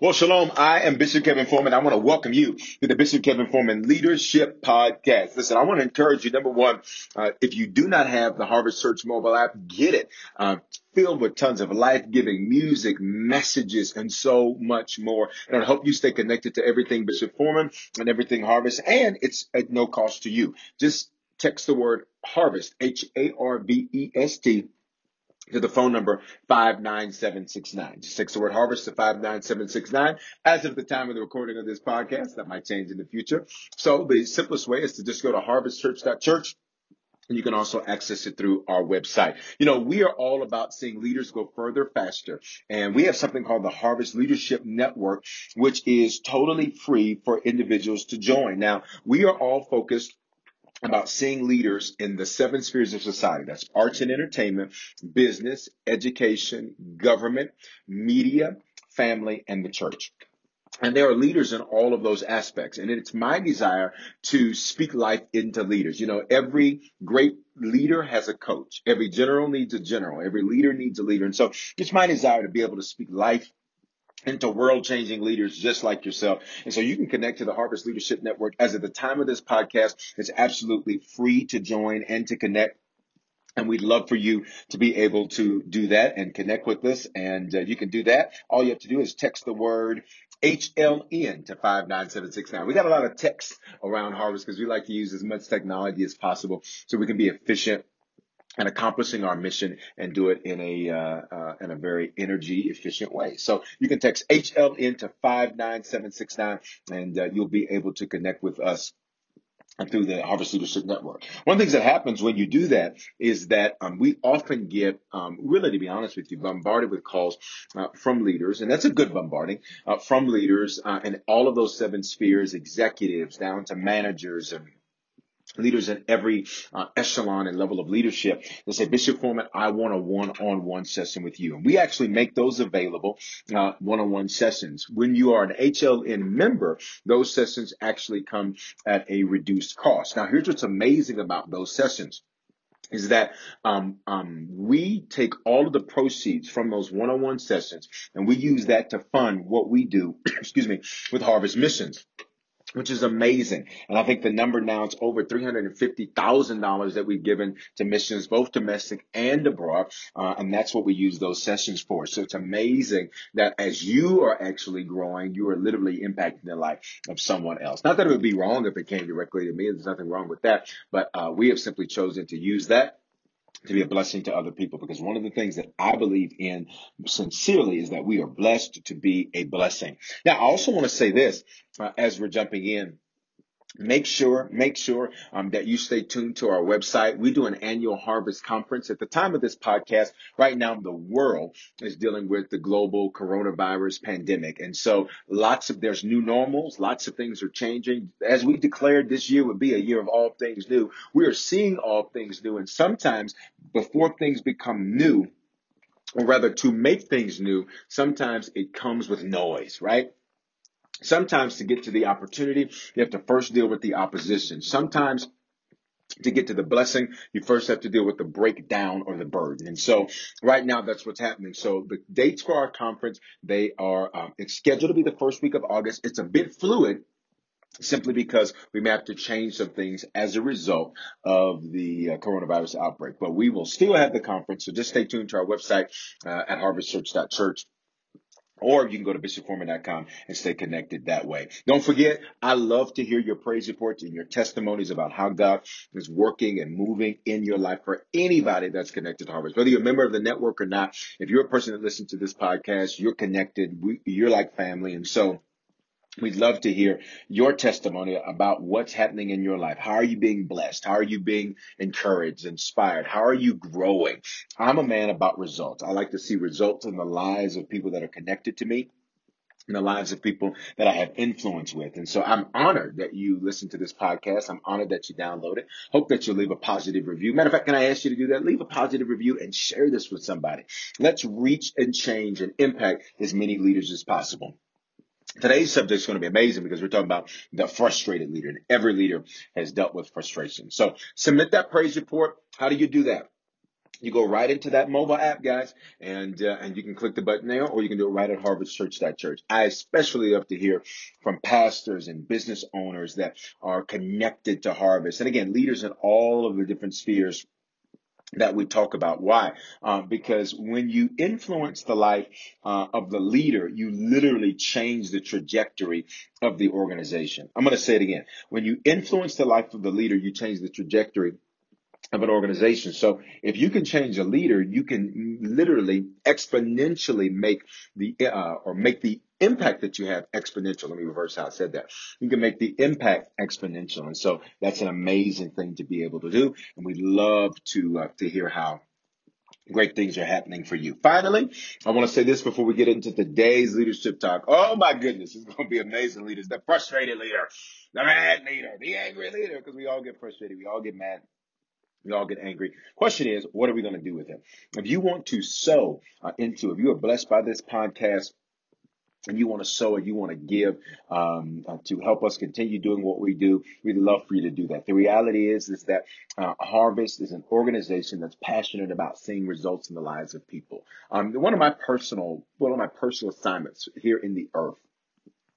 Well, shalom. I am Bishop Kevin Foreman. I want to welcome you to the Bishop Kevin Foreman Leadership Podcast. Listen, I want to encourage you. Number one, uh, if you do not have the Harvest Church mobile app, get it. Uh, filled with tons of life-giving music, messages, and so much more. And I hope you stay connected to everything Bishop Foreman and everything Harvest. And it's at no cost to you. Just text the word Harvest, H-A-R-V-E-S-T to the phone number 59769. Just text the word harvest to 59769. As of the time of the recording of this podcast, that might change in the future. So the simplest way is to just go to harvestchurch.church. And you can also access it through our website. You know, we are all about seeing leaders go further faster. And we have something called the Harvest Leadership Network, which is totally free for individuals to join. Now, we are all focused about seeing leaders in the seven spheres of society. That's arts and entertainment, business, education, government, media, family, and the church. And there are leaders in all of those aspects. And it's my desire to speak life into leaders. You know, every great leader has a coach. Every general needs a general. Every leader needs a leader. And so it's my desire to be able to speak life into world changing leaders just like yourself. And so you can connect to the Harvest Leadership Network as at the time of this podcast. It's absolutely free to join and to connect. And we'd love for you to be able to do that and connect with us. And uh, you can do that. All you have to do is text the word HLN to 59769. We got a lot of text around Harvest because we like to use as much technology as possible so we can be efficient and accomplishing our mission and do it in a uh, uh, in a very energy efficient way. So you can text HLN to 59769 and uh, you'll be able to connect with us through the Harvest Leadership Network. One of the things that happens when you do that is that um, we often get, um, really to be honest with you, bombarded with calls uh, from leaders, and that's a good bombarding uh, from leaders uh, in all of those seven spheres, executives down to managers and leaders in every uh, echelon and level of leadership they say, Bishop Foreman, I want a one-on-one session with you. And we actually make those available, uh, one-on-one sessions. When you are an HLN member, those sessions actually come at a reduced cost. Now, here's what's amazing about those sessions is that um, um, we take all of the proceeds from those one-on-one sessions and we use that to fund what we do, excuse me, with Harvest Missions which is amazing. And I think the number now is over $350,000 that we've given to missions, both domestic and abroad. Uh, and that's what we use those sessions for. So it's amazing that as you are actually growing, you are literally impacting the life of someone else. Not that it would be wrong if it came directly to me. There's nothing wrong with that. But uh, we have simply chosen to use that to be a blessing to other people because one of the things that I believe in sincerely is that we are blessed to be a blessing. Now, I also want to say this uh, as we're jumping in Make sure, make sure um, that you stay tuned to our website. We do an annual harvest conference. At the time of this podcast, right now, the world is dealing with the global coronavirus pandemic. And so lots of, there's new normals. Lots of things are changing. As we declared this year would be a year of all things new, we are seeing all things new. And sometimes before things become new, or rather to make things new, sometimes it comes with noise, right? Sometimes to get to the opportunity, you have to first deal with the opposition. Sometimes to get to the blessing, you first have to deal with the breakdown or the burden. And so right now, that's what's happening. So the dates for our conference, they are, um, it's scheduled to be the first week of August. It's a bit fluid simply because we may have to change some things as a result of the uh, coronavirus outbreak. But we will still have the conference. So just stay tuned to our website uh, at harvestchurch.church Or you can go to bishopforeman.com and stay connected that way. Don't forget, I love to hear your praise reports and your testimonies about how God is working and moving in your life for anybody that's connected to Harvest. Whether you're a member of the network or not, if you're a person that listens to this podcast, you're connected. We, you're like family. And so We'd love to hear your testimony about what's happening in your life. How are you being blessed? How are you being encouraged, inspired? How are you growing? I'm a man about results. I like to see results in the lives of people that are connected to me in the lives of people that I have influence with. And so I'm honored that you listen to this podcast. I'm honored that you download it. Hope that you'll leave a positive review. Matter of fact, can I ask you to do that? Leave a positive review and share this with somebody. Let's reach and change and impact as many leaders as possible. Today's subject is going to be amazing because we're talking about the frustrated leader, and every leader has dealt with frustration. So submit that praise report. How do you do that? You go right into that mobile app, guys, and uh, and you can click the button there, or you can do it right at harvestchurch.church. I especially love to hear from pastors and business owners that are connected to Harvest, and again, leaders in all of the different spheres that we talk about. Why? Um, because when you influence the life uh, of the leader, you literally change the trajectory of the organization. I'm going to say it again. When you influence the life of the leader, you change the trajectory of an organization. So if you can change a leader, you can literally exponentially make the uh, or make the impact that you have exponential. Let me reverse how I said that. You can make the impact exponential, and so that's an amazing thing to be able to do. And we love to uh, to hear how great things are happening for you. Finally, I want to say this before we get into today's leadership talk. Oh my goodness, it's going to be amazing leaders. The frustrated leader, the mad leader, the angry leader, because we all get frustrated, we all get mad. We all get angry. Question is, what are we going to do with it? If you want to sow uh, into, if you are blessed by this podcast, and you want to sow and you want to give um, uh, to help us continue doing what we do, we'd love for you to do that. The reality is, is that uh, Harvest is an organization that's passionate about seeing results in the lives of people. Um, one of my personal, one of my personal assignments here in the earth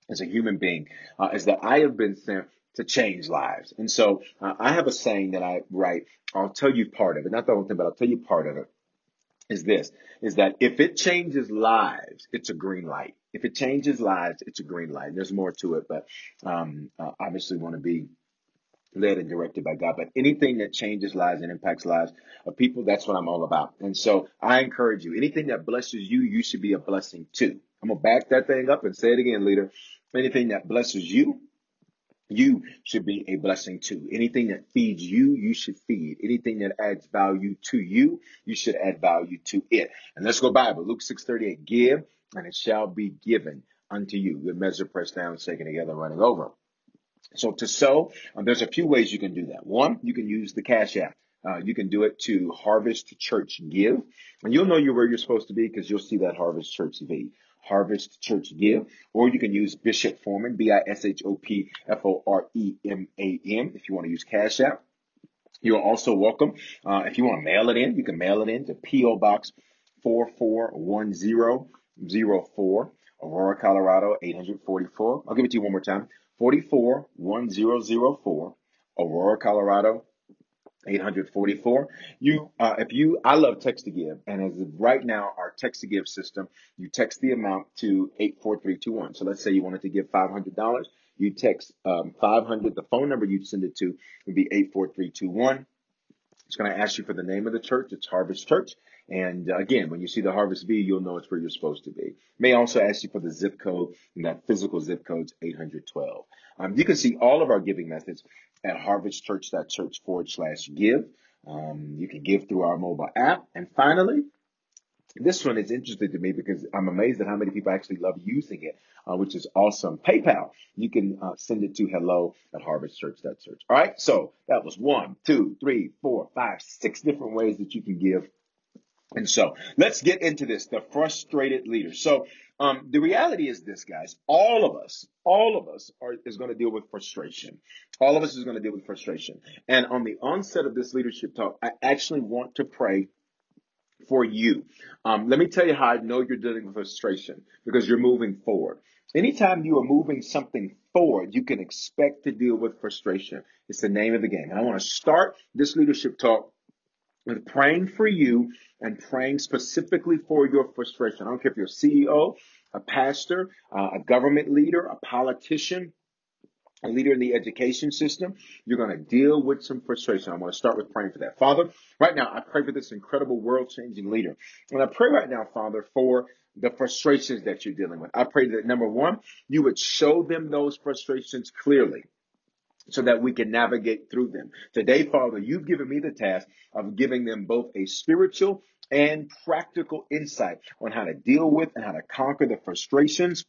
as a human being uh, is that I have been sent to change lives. And so uh, I have a saying that I write. I'll tell you part of it, not the whole thing, but I'll tell you part of it. Is this is that if it changes lives, it's a green light. If it changes lives, it's a green light. There's more to it, but um, uh, obviously want to be led and directed by God. But anything that changes lives and impacts lives of people, that's what I'm all about. And so I encourage you, anything that blesses you, you should be a blessing too. I'm gonna back that thing up and say it again, leader. Anything that blesses you, you should be a blessing to. Anything that feeds you, you should feed. Anything that adds value to you, you should add value to it. And let's go Bible. Luke 638, give and it shall be given unto you. Good measure pressed down, shaken together, running over. So to sow, um, there's a few ways you can do that. One, you can use the Cash App. Uh, you can do it to Harvest Church Give, and you'll know you're where you're supposed to be because you'll see that Harvest Church V. Harvest Church Give, or you can use Bishop Foreman, B-I-S-H-O-P-F-O-R-E-M-A-N, if you want to use Cash App. You're also welcome. Uh, if you want to mail it in, you can mail it in to P.O. Box 441004, Aurora, Colorado 844. I'll give it to you one more time. 441004, Aurora, Colorado 844. You, uh, if you, I love text to give, and as of right now, our text to give system, you text the amount to 84321. So let's say you wanted to give $500. You text um, 500. The phone number you'd send it to would be 84321. It's going to ask you for the name of the church. It's Harvest Church. And uh, again, when you see the Harvest V, you'll know it's where you're supposed to be. May also ask you for the zip code, and that physical zip code's 812. Um, you can see all of our giving methods at harvestchurch.church forward slash give. Um, you can give through our mobile app. And finally, this one is interesting to me because I'm amazed at how many people actually love using it, uh, which is awesome. PayPal, you can uh, send it to hello at harvestchurch.church. All right, so that was one, two, three, four, five, six different ways that you can give and so let's get into this, the frustrated leader. So um, the reality is this, guys. All of us, all of us are is going to deal with frustration. All of us is going to deal with frustration. And on the onset of this leadership talk, I actually want to pray for you. Um, let me tell you how I know you're dealing with frustration because you're moving forward. Anytime you are moving something forward, you can expect to deal with frustration. It's the name of the game. And I want to start this leadership talk with praying for you and praying specifically for your frustration. I don't care if you're a CEO, a pastor, uh, a government leader, a politician, a leader in the education system, you're going to deal with some frustration. I want to start with praying for that. Father, right now, I pray for this incredible world changing leader. And I pray right now, Father, for the frustrations that you're dealing with. I pray that number one, you would show them those frustrations clearly so that we can navigate through them. Today, Father, you've given me the task of giving them both a spiritual and practical insight on how to deal with and how to conquer the frustrations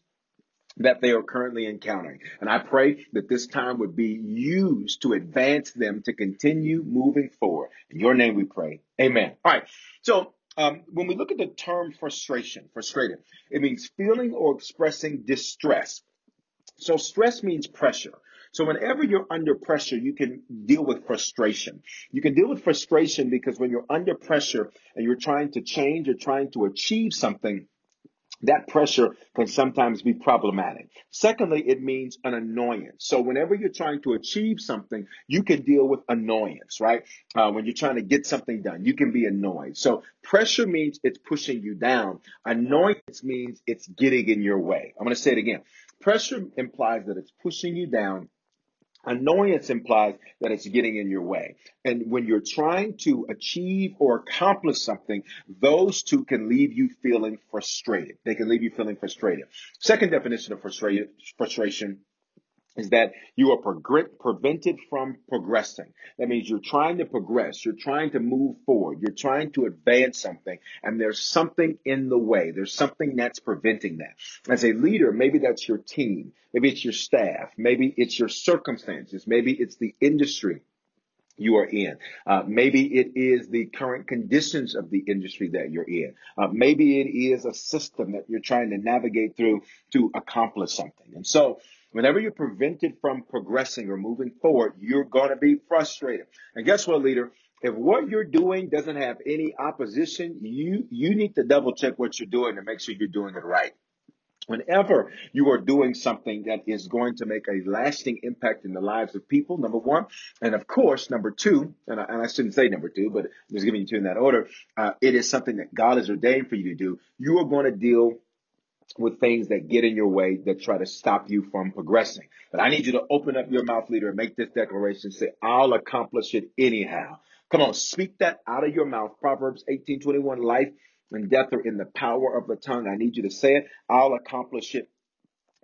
that they are currently encountering. And I pray that this time would be used to advance them to continue moving forward. In your name we pray. Amen. All right. So um, when we look at the term frustration, frustrated, it means feeling or expressing distress. So stress means pressure. So whenever you're under pressure, you can deal with frustration. You can deal with frustration because when you're under pressure and you're trying to change or trying to achieve something, that pressure can sometimes be problematic. Secondly, it means an annoyance. So whenever you're trying to achieve something, you can deal with annoyance, right? Uh, when you're trying to get something done, you can be annoyed. So pressure means it's pushing you down. Annoyance means it's getting in your way. I'm going to say it again. Pressure implies that it's pushing you down Annoyance implies that it's getting in your way. And when you're trying to achieve or accomplish something, those two can leave you feeling frustrated. They can leave you feeling frustrated. Second definition of frustration is that you are prevented from progressing. That means you're trying to progress. You're trying to move forward. You're trying to advance something and there's something in the way. There's something that's preventing that. As a leader, maybe that's your team. Maybe it's your staff. Maybe it's your circumstances. Maybe it's the industry you are in. Uh, maybe it is the current conditions of the industry that you're in. Uh, maybe it is a system that you're trying to navigate through to accomplish something. And so Whenever you're prevented from progressing or moving forward, you're going to be frustrated. And guess what, leader? If what you're doing doesn't have any opposition, you, you need to double check what you're doing to make sure you're doing it right. Whenever you are doing something that is going to make a lasting impact in the lives of people, number one, and of course, number two, and I, and I shouldn't say number two, but I'm just giving you two in that order, uh, it is something that God has ordained for you to do. You are going to deal with things that get in your way that try to stop you from progressing. But I need you to open up your mouth, leader, and make this declaration. Say, I'll accomplish it anyhow. Come on, speak that out of your mouth. Proverbs 18:21, life and death are in the power of the tongue. I need you to say it. I'll accomplish it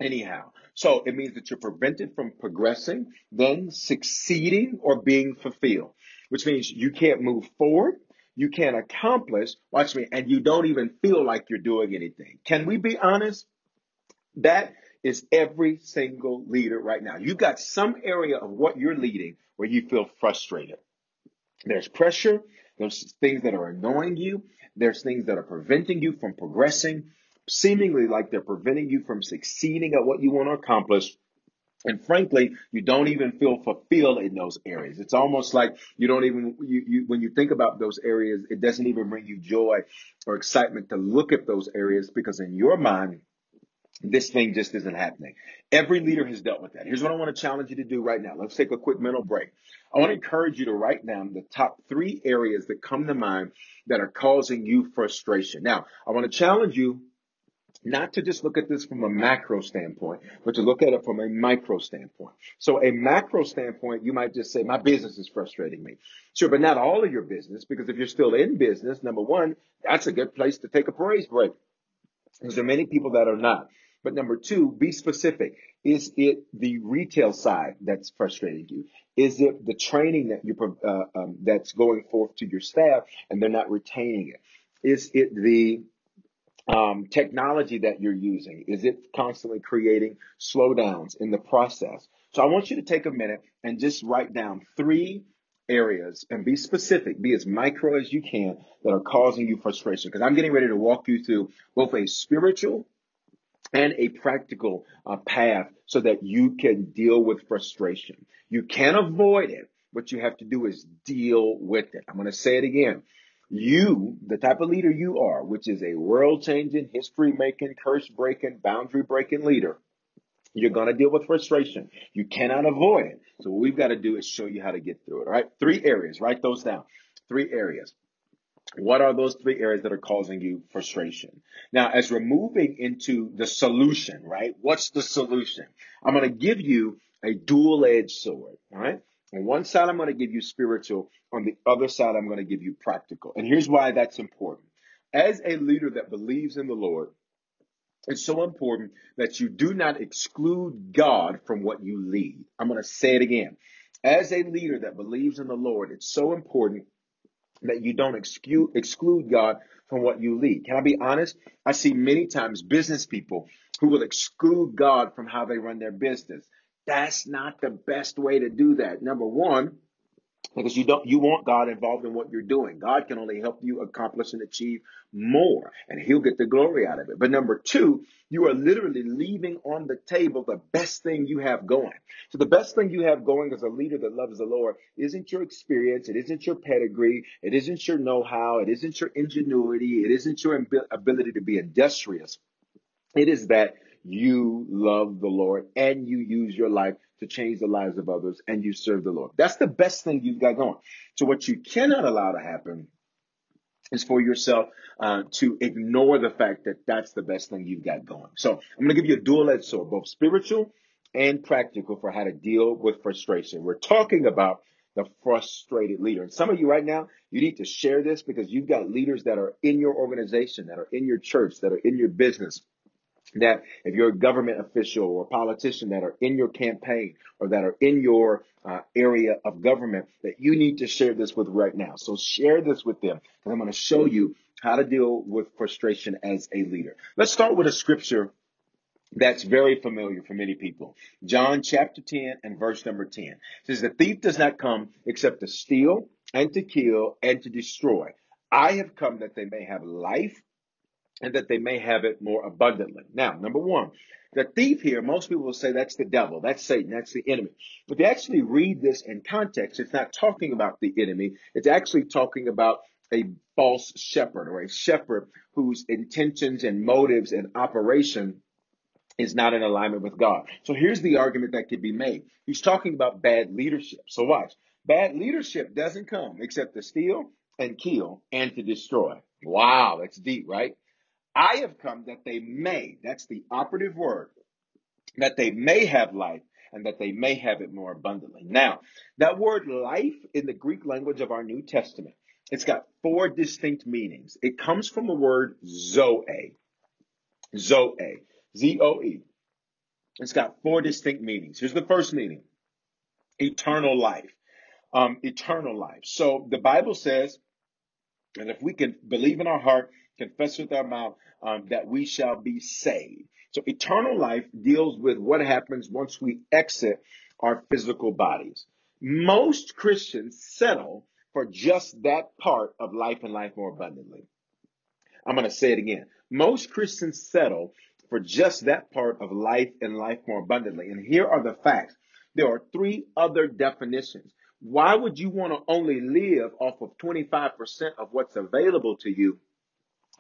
anyhow. So it means that you're prevented from progressing, then succeeding or being fulfilled, which means you can't move forward you can't accomplish, watch me, and you don't even feel like you're doing anything. Can we be honest? That is every single leader right now. You've got some area of what you're leading where you feel frustrated. There's pressure. There's things that are annoying you. There's things that are preventing you from progressing, seemingly like they're preventing you from succeeding at what you want to accomplish. And frankly, you don't even feel fulfilled in those areas. It's almost like you don't even, you, you, when you think about those areas, it doesn't even bring you joy or excitement to look at those areas because in your mind, this thing just isn't happening. Every leader has dealt with that. Here's what I want to challenge you to do right now. Let's take a quick mental break. I want to encourage you to write down the top three areas that come to mind that are causing you frustration. Now, I want to challenge you not to just look at this from a macro standpoint, but to look at it from a micro standpoint. So a macro standpoint, you might just say, my business is frustrating me. Sure, but not all of your business, because if you're still in business, number one, that's a good place to take a praise break. Because there are many people that are not. But number two, be specific. Is it the retail side that's frustrating you? Is it the training that you uh, um, that's going forth to your staff and they're not retaining it? Is it the um, technology that you're using? Is it constantly creating slowdowns in the process? So I want you to take a minute and just write down three areas and be specific, be as micro as you can that are causing you frustration. Because I'm getting ready to walk you through both a spiritual and a practical uh, path so that you can deal with frustration. You can avoid it. What you have to do is deal with it. I'm going to say it again. You, the type of leader you are, which is a world changing, history making, curse breaking, boundary breaking leader, you're going to deal with frustration. You cannot avoid it. So what we've got to do is show you how to get through it. All right. Three areas. Write those down. Three areas. What are those three areas that are causing you frustration? Now, as we're moving into the solution, right? What's the solution? I'm going to give you a dual edged sword, all right? On one side, I'm going to give you spiritual. On the other side, I'm going to give you practical. And here's why that's important. As a leader that believes in the Lord, it's so important that you do not exclude God from what you lead. I'm going to say it again. As a leader that believes in the Lord, it's so important that you don't exclude, exclude God from what you lead. Can I be honest? I see many times business people who will exclude God from how they run their business. That's not the best way to do that. Number one, because you don't you want God involved in what you're doing. God can only help you accomplish and achieve more and he'll get the glory out of it. But number 2, you are literally leaving on the table the best thing you have going. So the best thing you have going as a leader that loves the Lord isn't your experience, it isn't your pedigree, it isn't your know-how, it isn't your ingenuity, it isn't your ability to be industrious. It is that you love the Lord and you use your life to change the lives of others and you serve the Lord. That's the best thing you've got going. So what you cannot allow to happen is for yourself uh, to ignore the fact that that's the best thing you've got going. So I'm going to give you a dual-edged sword, both spiritual and practical for how to deal with frustration. We're talking about the frustrated leader. And some of you right now, you need to share this because you've got leaders that are in your organization, that are in your church, that are in your business, that if you're a government official or a politician that are in your campaign or that are in your uh, area of government that you need to share this with right now. So share this with them and I'm going to show you how to deal with frustration as a leader. Let's start with a scripture that's very familiar for many people. John chapter 10 and verse number 10 it says, The thief does not come except to steal and to kill and to destroy. I have come that they may have life and that they may have it more abundantly. Now, number one, the thief here, most people will say that's the devil, that's Satan, that's the enemy. But if you actually read this in context, it's not talking about the enemy, it's actually talking about a false shepherd or a shepherd whose intentions and motives and operation is not in alignment with God. So here's the argument that could be made. He's talking about bad leadership. So watch. Bad leadership doesn't come except to steal and kill and to destroy. Wow, that's deep, right? I have come that they may, that's the operative word, that they may have life and that they may have it more abundantly. Now, that word life in the Greek language of our New Testament, it's got four distinct meanings. It comes from the word zoe. Zoe. Z-O-E. It's got four distinct meanings. Here's the first meaning. Eternal life. Um, eternal life. So the Bible says, and if we can believe in our heart confess with our mouth um, that we shall be saved. So eternal life deals with what happens once we exit our physical bodies. Most Christians settle for just that part of life and life more abundantly. I'm going to say it again. Most Christians settle for just that part of life and life more abundantly. And here are the facts. There are three other definitions. Why would you want to only live off of 25% of what's available to you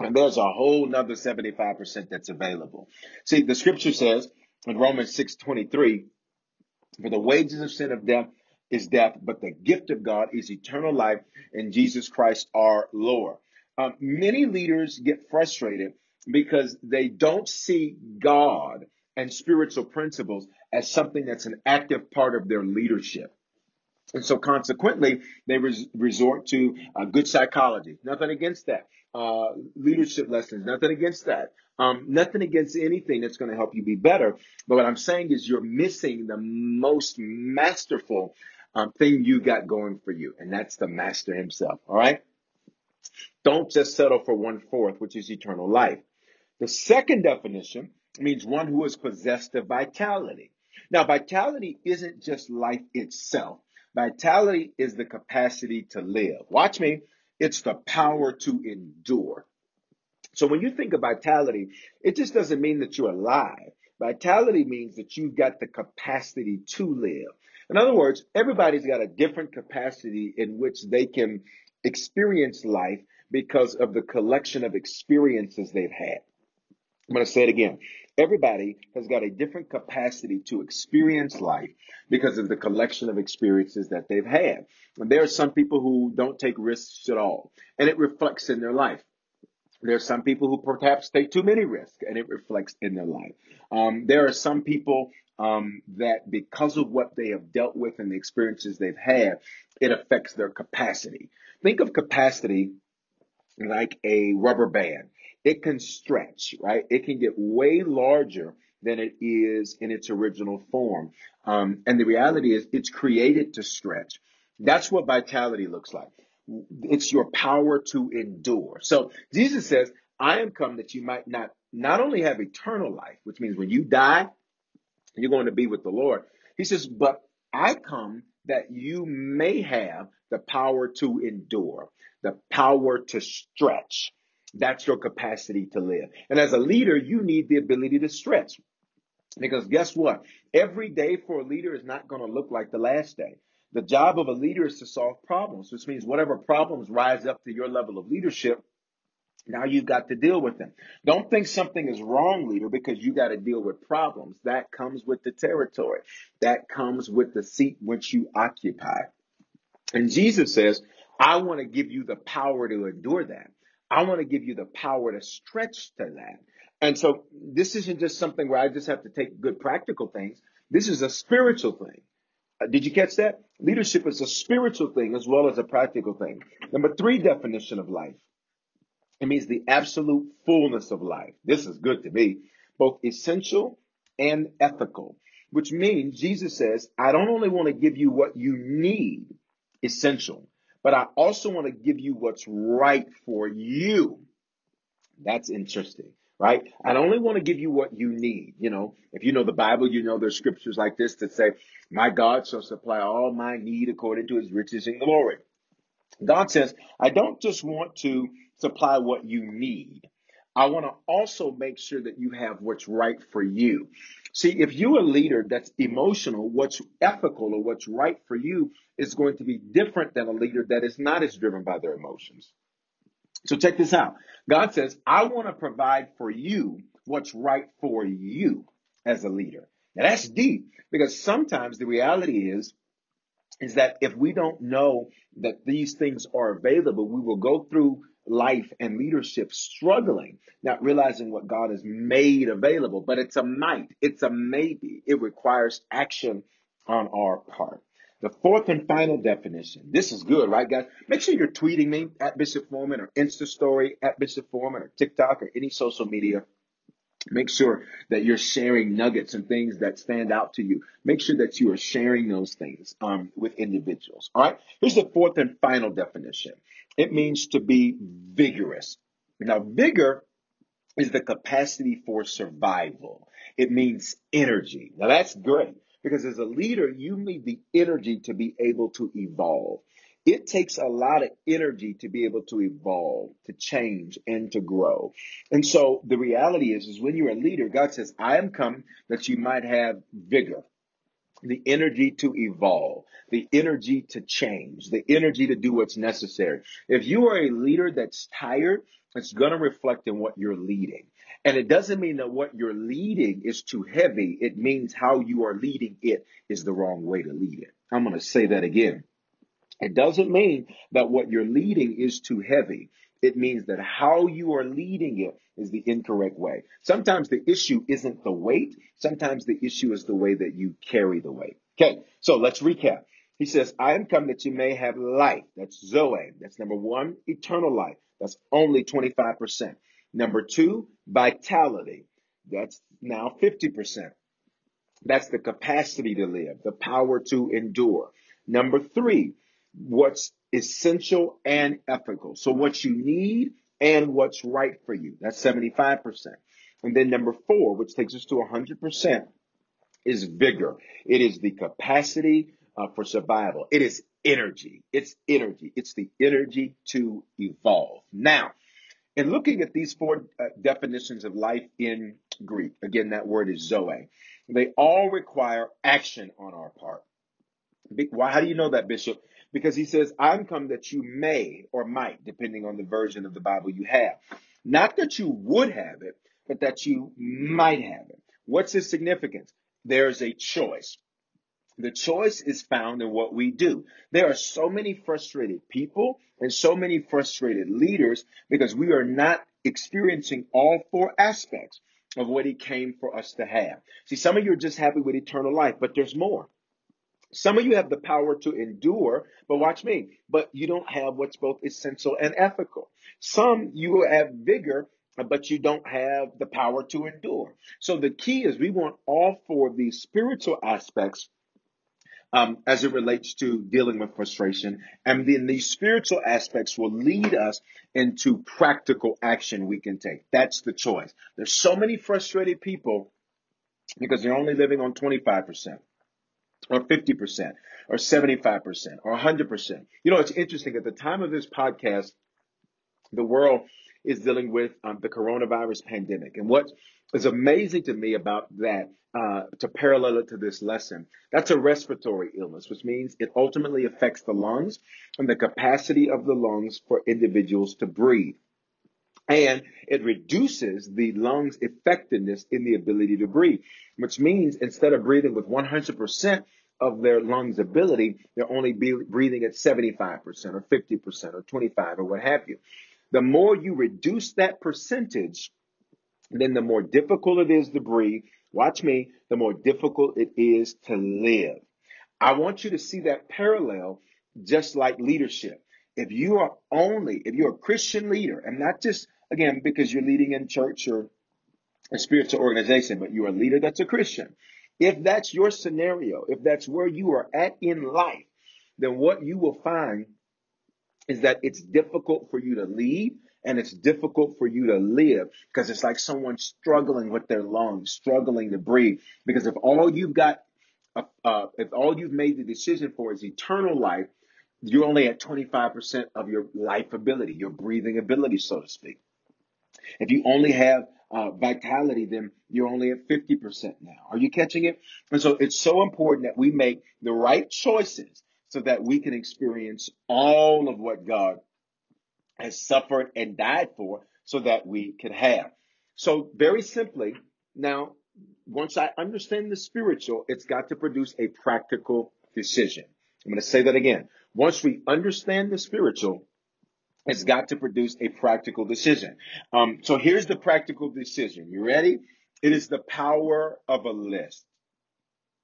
and there's a whole nother 75% that's available. See, the scripture says in Romans 6 23, for the wages of sin of death is death, but the gift of God is eternal life in Jesus Christ our Lord. Um, many leaders get frustrated because they don't see God and spiritual principles as something that's an active part of their leadership. And so consequently, they res- resort to uh, good psychology. Nothing against that. Uh, leadership lessons. Nothing against that. Um, nothing against anything that's going to help you be better. But what I'm saying is you're missing the most masterful um, thing you got going for you. And that's the master himself. All right. Don't just settle for one fourth, which is eternal life. The second definition means one who is possessed of vitality. Now, vitality isn't just life itself. Vitality is the capacity to live. Watch me. It's the power to endure. So when you think of vitality, it just doesn't mean that you're alive. Vitality means that you've got the capacity to live. In other words, everybody's got a different capacity in which they can experience life because of the collection of experiences they've had. I'm going to say it again. Everybody has got a different capacity to experience life because of the collection of experiences that they've had. And there are some people who don't take risks at all, and it reflects in their life. There are some people who perhaps take too many risks, and it reflects in their life. Um, there are some people um, that, because of what they have dealt with and the experiences they've had, it affects their capacity. Think of capacity like a rubber band. It can stretch, right? It can get way larger than it is in its original form. Um, and the reality is it's created to stretch. That's what vitality looks like. It's your power to endure. So Jesus says, I am come that you might not, not only have eternal life, which means when you die, you're going to be with the Lord. He says, but I come that you may have the power to endure, the power to stretch. That's your capacity to live. And as a leader, you need the ability to stretch. Because guess what? Every day for a leader is not going to look like the last day. The job of a leader is to solve problems, which means whatever problems rise up to your level of leadership, now you've got to deal with them. Don't think something is wrong, leader, because you got to deal with problems. That comes with the territory. That comes with the seat which you occupy. And Jesus says, I want to give you the power to endure that. I want to give you the power to stretch to that. And so this isn't just something where I just have to take good practical things. This is a spiritual thing. Uh, did you catch that? Leadership is a spiritual thing as well as a practical thing. Number three definition of life it means the absolute fullness of life. This is good to me, both essential and ethical, which means Jesus says, I don't only want to give you what you need, essential, but I also want to give you what's right for you. That's interesting, right? I only want to give you what you need. You know, if you know the Bible, you know there's scriptures like this that say, my God shall supply all my need according to his riches in glory. God says, I don't just want to supply what you need. I want to also make sure that you have what's right for you. See, if you're a leader that's emotional, what's ethical or what's right for you is going to be different than a leader that is not as driven by their emotions. So check this out. God says, I want to provide for you what's right for you as a leader. Now that's deep because sometimes the reality is is that if we don't know that these things are available, we will go through life and leadership struggling, not realizing what God has made available. But it's a might, it's a maybe. It requires action on our part. The fourth and final definition. This is good, right, guys? Make sure you're tweeting me at Bishop Foreman or Insta Story at Bishop Foreman or TikTok or any social media Make sure that you're sharing nuggets and things that stand out to you. Make sure that you are sharing those things um, with individuals. All right. Here's the fourth and final definition. It means to be vigorous. Now, vigor is the capacity for survival. It means energy. Now that's great because as a leader, you need the energy to be able to evolve. It takes a lot of energy to be able to evolve, to change, and to grow. And so the reality is, is when you're a leader, God says, I am come that you might have vigor, the energy to evolve, the energy to change, the energy to do what's necessary. If you are a leader that's tired, it's going to reflect in what you're leading. And it doesn't mean that what you're leading is too heavy. It means how you are leading it is the wrong way to lead it. I'm going to say that again. It doesn't mean that what you're leading is too heavy. It means that how you are leading it is the incorrect way. Sometimes the issue isn't the weight. Sometimes the issue is the way that you carry the weight. Okay. So let's recap. He says, I am come that you may have life. That's Zoe. That's number one, eternal life. That's only 25%. Number two, vitality. That's now 50%. That's the capacity to live, the power to endure. Number three, what's essential and ethical. So what you need and what's right for you. That's 75%. And then number four, which takes us to 100%, is vigor. It is the capacity uh, for survival. It is energy. It's energy. It's the energy to evolve. Now, in looking at these four uh, definitions of life in Greek, again, that word is zoe, they all require action on our part. Why, how do you know that, Bishop? Because he says, I'm come that you may or might, depending on the version of the Bible you have. Not that you would have it, but that you might have it. What's its significance? There's a choice. The choice is found in what we do. There are so many frustrated people and so many frustrated leaders because we are not experiencing all four aspects of what he came for us to have. See, some of you are just happy with eternal life, but there's more. Some of you have the power to endure, but watch me, but you don't have what's both essential and ethical. Some you have vigor, but you don't have the power to endure. So the key is we want all four of these spiritual aspects um, as it relates to dealing with frustration. And then these spiritual aspects will lead us into practical action we can take. That's the choice. There's so many frustrated people because they're only living on 25% or 50% or 75% or 100%. You know, it's interesting. At the time of this podcast, the world is dealing with um, the coronavirus pandemic. And what is amazing to me about that, uh, to parallel it to this lesson, that's a respiratory illness, which means it ultimately affects the lungs and the capacity of the lungs for individuals to breathe. And it reduces the lungs' effectiveness in the ability to breathe, which means instead of breathing with 100% of their lungs' ability, they're only breathing at 75% or 50% or 25 or what have you. The more you reduce that percentage, then the more difficult it is to breathe. Watch me, the more difficult it is to live. I want you to see that parallel just like leadership. If you are only, if you're a Christian leader, and not just, again, because you're leading in church or a spiritual organization, but you're a leader that's a Christian. If that's your scenario, if that's where you are at in life, then what you will find is that it's difficult for you to lead and it's difficult for you to live because it's like someone struggling with their lungs, struggling to breathe. Because if all you've got, uh, uh, if all you've made the decision for is eternal life, you're only at 25% of your life ability, your breathing ability, so to speak. If you only have uh, vitality, then you're only at 50% now. Are you catching it? And so it's so important that we make the right choices so that we can experience all of what God has suffered and died for so that we could have. So very simply, now, once I understand the spiritual, it's got to produce a practical decision. I'm going to say that again. Once we understand the spiritual, it's got to produce a practical decision. Um, so here's the practical decision. You ready? It is the power of a list.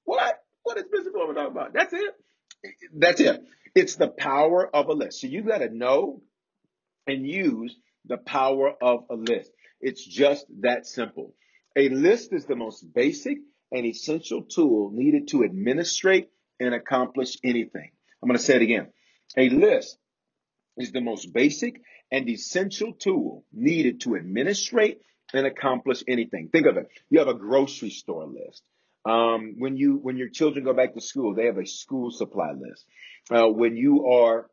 What? What is Bishop Lover talking about? That's it. That's it. It's the power of a list. So you've got to know and use the power of a list. It's just that simple. A list is the most basic and essential tool needed to administrate and accomplish anything. I'm going to say it again. A list is the most basic and essential tool needed to administrate and accomplish anything. Think of it. You have a grocery store list. Um, when you when your children go back to school, they have a school supply list. Uh, when you are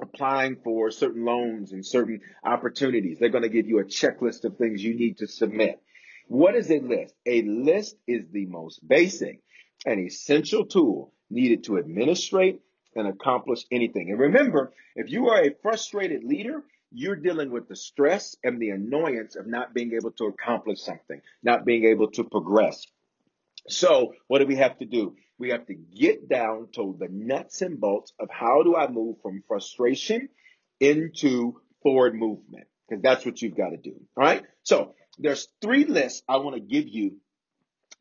applying for certain loans and certain opportunities, they're going to give you a checklist of things you need to submit. What is a list? A list is the most basic and essential tool needed to administrate and accomplish anything. And remember, if you are a frustrated leader, you're dealing with the stress and the annoyance of not being able to accomplish something, not being able to progress. So what do we have to do? We have to get down to the nuts and bolts of how do I move from frustration into forward movement? Because that's what you've got to do. All right. So there's three lists I want to give you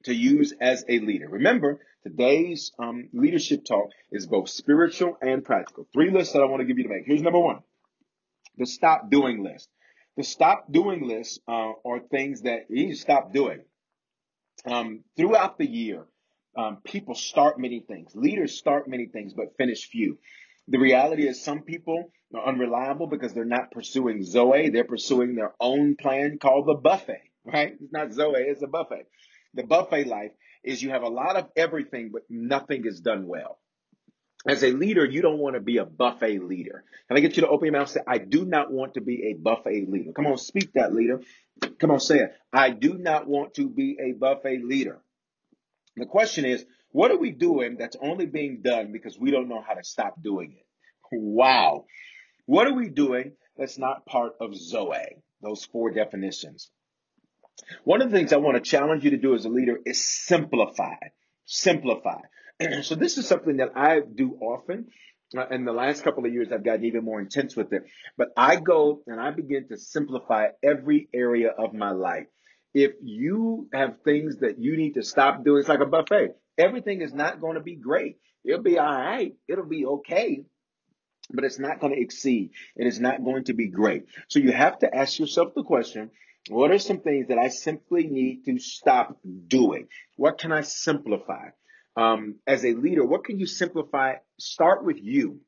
to use as a leader. Remember, today's um, leadership talk is both spiritual and practical. Three lists that I want to give you to make. Here's number one the stop doing list. The stop doing list uh, are things that you need to stop doing. Um, throughout the year, um, people start many things. Leaders start many things, but finish few. The reality is some people are unreliable because they're not pursuing Zoe. They're pursuing their own plan called the buffet, right? It's not Zoe, it's a buffet. The buffet life is you have a lot of everything, but nothing is done well. As a leader, you don't want to be a buffet leader. Can I get you to open your mouth and say, I do not want to be a buffet leader? Come on, speak that leader. Come on, say it. I do not want to be a buffet leader. The question is, what are we doing that's only being done because we don't know how to stop doing it? Wow. What are we doing that's not part of Zoe? Those four definitions. One of the things I want to challenge you to do as a leader is simplify. Simplify. so this is something that I do often. Uh, in the last couple of years, I've gotten even more intense with it. But I go and I begin to simplify every area of my life. If you have things that you need to stop doing, it's like a buffet. Everything is not going to be great. It'll be all right. It'll be okay but it's not going to exceed. It is not going to be great. So you have to ask yourself the question, what are some things that I simply need to stop doing? What can I simplify? Um, as a leader, what can you simplify? Start with you.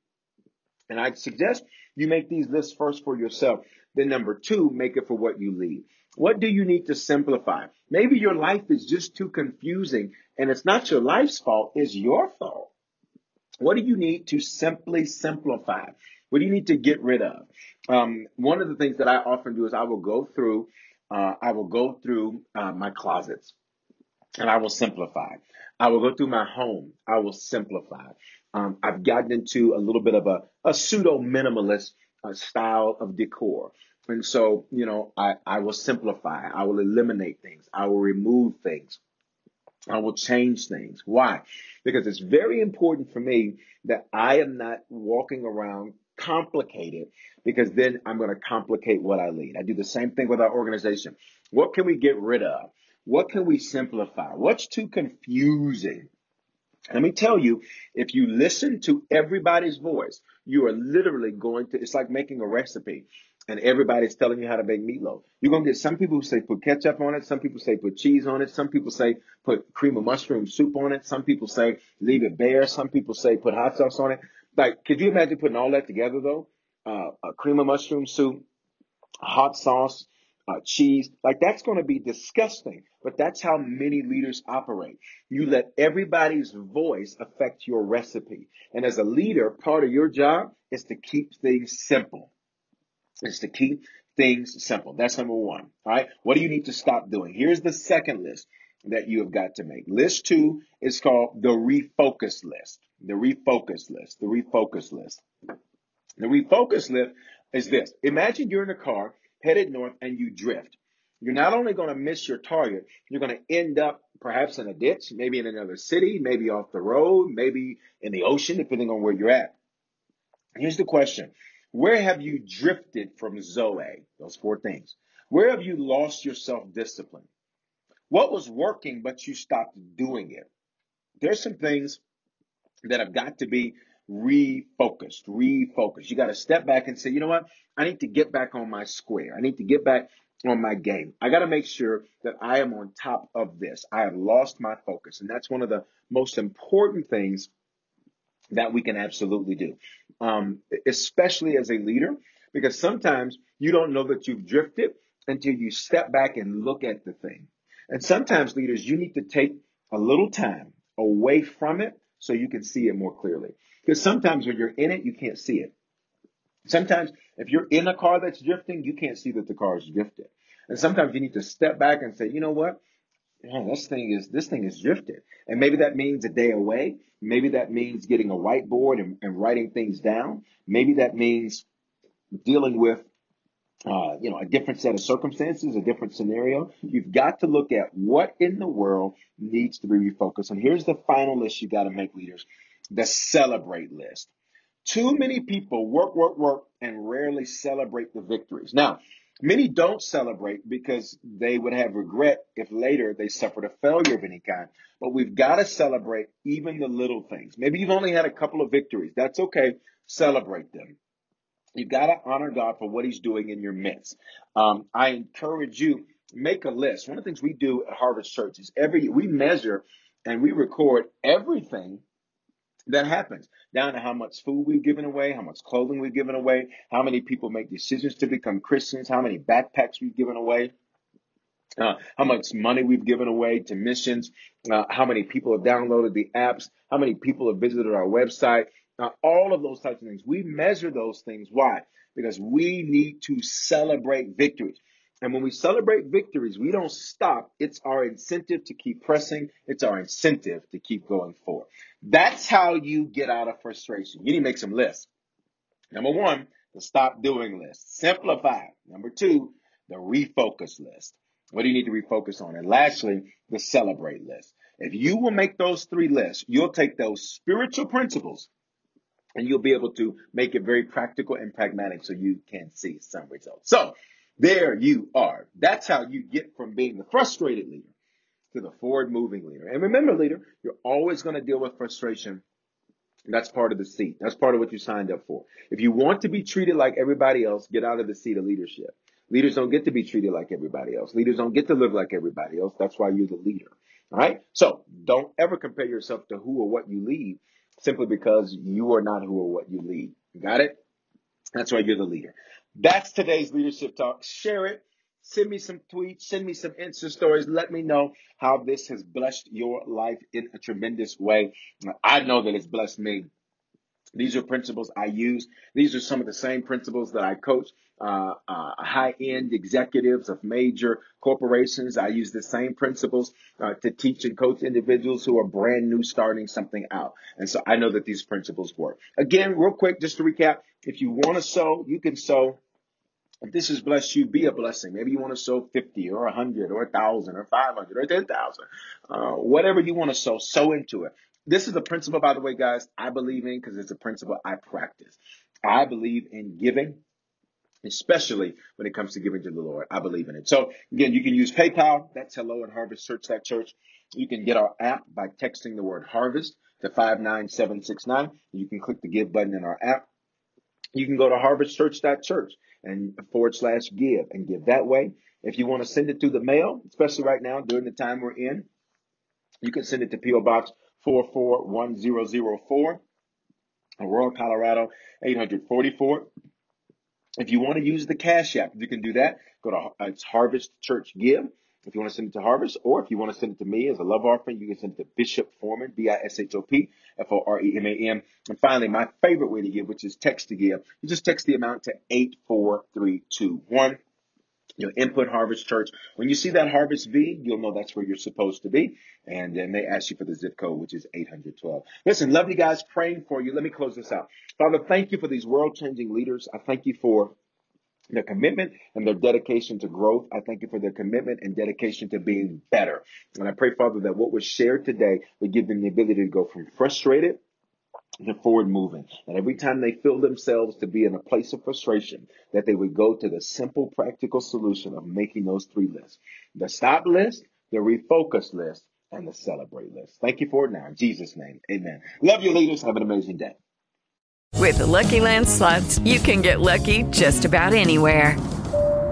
And I suggest you make these lists first for yourself. Then number two, make it for what you lead. What do you need to simplify? Maybe your life is just too confusing and it's not your life's fault, it's your fault. What do you need to simply simplify? What do you need to get rid of? Um, one of the things that I often do is I will go through, uh, I will go through uh, my closets and I will simplify. I will go through my home. I will simplify. Um, I've gotten into a little bit of a, a pseudo minimalist uh, style of decor. And so, you know, I, I will simplify. I will eliminate things. I will remove things. I will change things. Why? Because it's very important for me that I am not walking around complicated because then I'm going to complicate what I lead. I do the same thing with our organization. What can we get rid of? What can we simplify? What's too confusing? Let me tell you, if you listen to everybody's voice, you are literally going to, it's like making a recipe and everybody's telling you how to make meatloaf. You're going to get some people who say put ketchup on it. Some people say put cheese on it. Some people say put cream of mushroom soup on it. Some people say leave it bare. Some people say put hot sauce on it. Like, could you imagine putting all that together though? Uh, a cream of mushroom soup, hot sauce, uh, cheese. Like that's going to be disgusting, but that's how many leaders operate. You let everybody's voice affect your recipe. And as a leader, part of your job is to keep things simple is to keep things simple. That's number one. All right. What do you need to stop doing? Here's the second list that you have got to make. List two is called the refocus list. The refocus list. The refocus list. The refocus list is this. Imagine you're in a car headed north and you drift. You're not only going to miss your target, you're going to end up perhaps in a ditch, maybe in another city, maybe off the road, maybe in the ocean, depending on where you're at. Here's the question. Where have you drifted from Zoe? Those four things. Where have you lost your self discipline? What was working, but you stopped doing it? There's some things that have got to be refocused, refocused. You got to step back and say, you know what? I need to get back on my square. I need to get back on my game. I got to make sure that I am on top of this. I have lost my focus. And that's one of the most important things that we can absolutely do, um, especially as a leader, because sometimes you don't know that you've drifted until you step back and look at the thing. And sometimes leaders, you need to take a little time away from it so you can see it more clearly. Because sometimes when you're in it, you can't see it. Sometimes if you're in a car that's drifting, you can't see that the car is drifted. And sometimes you need to step back and say, you know what? oh, this thing is this thing is drifted. And maybe that means a day away. Maybe that means getting a whiteboard and, and writing things down. Maybe that means dealing with uh, you know, a different set of circumstances, a different scenario. You've got to look at what in the world needs to be refocused. And here's the final list you got to make leaders the celebrate list. Too many people work, work, work, and rarely celebrate the victories. Now, Many don't celebrate because they would have regret if later they suffered a failure of any kind. But we've got to celebrate even the little things. Maybe you've only had a couple of victories. That's okay. Celebrate them. You've got to honor God for what He's doing in your midst. Um, I encourage you make a list. One of the things we do at Harvest Church is every we measure and we record everything that happens down to how much food we've given away, how much clothing we've given away, how many people make decisions to become Christians, how many backpacks we've given away, uh, how much money we've given away to missions, uh, how many people have downloaded the apps, how many people have visited our website, uh, all of those types of things. We measure those things. Why? Because we need to celebrate victories. And when we celebrate victories, we don't stop. It's our incentive to keep pressing. It's our incentive to keep going forward. That's how you get out of frustration. You need to make some lists. Number one, the stop doing list. Simplify. Number two, the refocus list. What do you need to refocus on? And lastly, the celebrate list. If you will make those three lists, you'll take those spiritual principles and you'll be able to make it very practical and pragmatic so you can see some results. So there you are. That's how you get from being the frustrated leader to the forward moving leader. And remember, leader, you're always going to deal with frustration. That's part of the seat. That's part of what you signed up for. If you want to be treated like everybody else, get out of the seat of leadership. Leaders don't get to be treated like everybody else. Leaders don't get to live like everybody else. That's why you're the leader. All right. So don't ever compare yourself to who or what you lead simply because you are not who or what you lead. You got it? That's why you're the leader. That's today's leadership talk. Share it. Send me some tweets. Send me some Insta stories. Let me know how this has blessed your life in a tremendous way. I know that it's blessed me. These are principles I use. These are some of the same principles that I coach uh, uh, high end executives of major corporations. I use the same principles uh, to teach and coach individuals who are brand new starting something out. And so I know that these principles work. Again, real quick, just to recap, if you want to sow, you can sow. If this has blessed you, be a blessing. Maybe you want to sow 50 or 100 or 1,000 or 500 or 10,000. Uh, whatever you want to sow, sow into it. This is a principle, by the way, guys, I believe in because it's a principle I practice. I believe in giving especially when it comes to giving to the Lord. I believe in it. So again, you can use PayPal. That's hello at harvest. Search that church. You can get our app by texting the word harvest to 59769. You can click the give button in our app. You can go to harvestchurch.church and forward slash give and give that way. If you want to send it through the mail, especially right now during the time we're in, you can send it to P.O. Box 441004, Aurora, Colorado 844. If you want to use the Cash App, you can do that. Go to it's Harvest Church Give. If you want to send it to Harvest, or if you want to send it to me as a love offering, you can send it to Bishop Foreman, B-I-S-H-O-P, F-O-R-E-M-A-N. And finally, my favorite way to give, which is text to give. You just text the amount to 84321. You'll input Harvest Church. When you see that Harvest V, you'll know that's where you're supposed to be. And then they ask you for the zip code, which is 812. Listen, love you guys, praying for you. Let me close this out. Father, thank you for these world changing leaders. I thank you for their commitment and their dedication to growth. I thank you for their commitment and dedication to being better. And I pray, Father, that what was shared today would give them the ability to go from frustrated to forward moving. And every time they feel themselves to be in a place of frustration, that they would go to the simple, practical solution of making those three lists. The stop list, the refocus list, and the celebrate list. Thank you for it now. In Jesus' name, amen. Love you, leaders. Have an amazing day. With the Lucky Land slots, you can get lucky just about anywhere.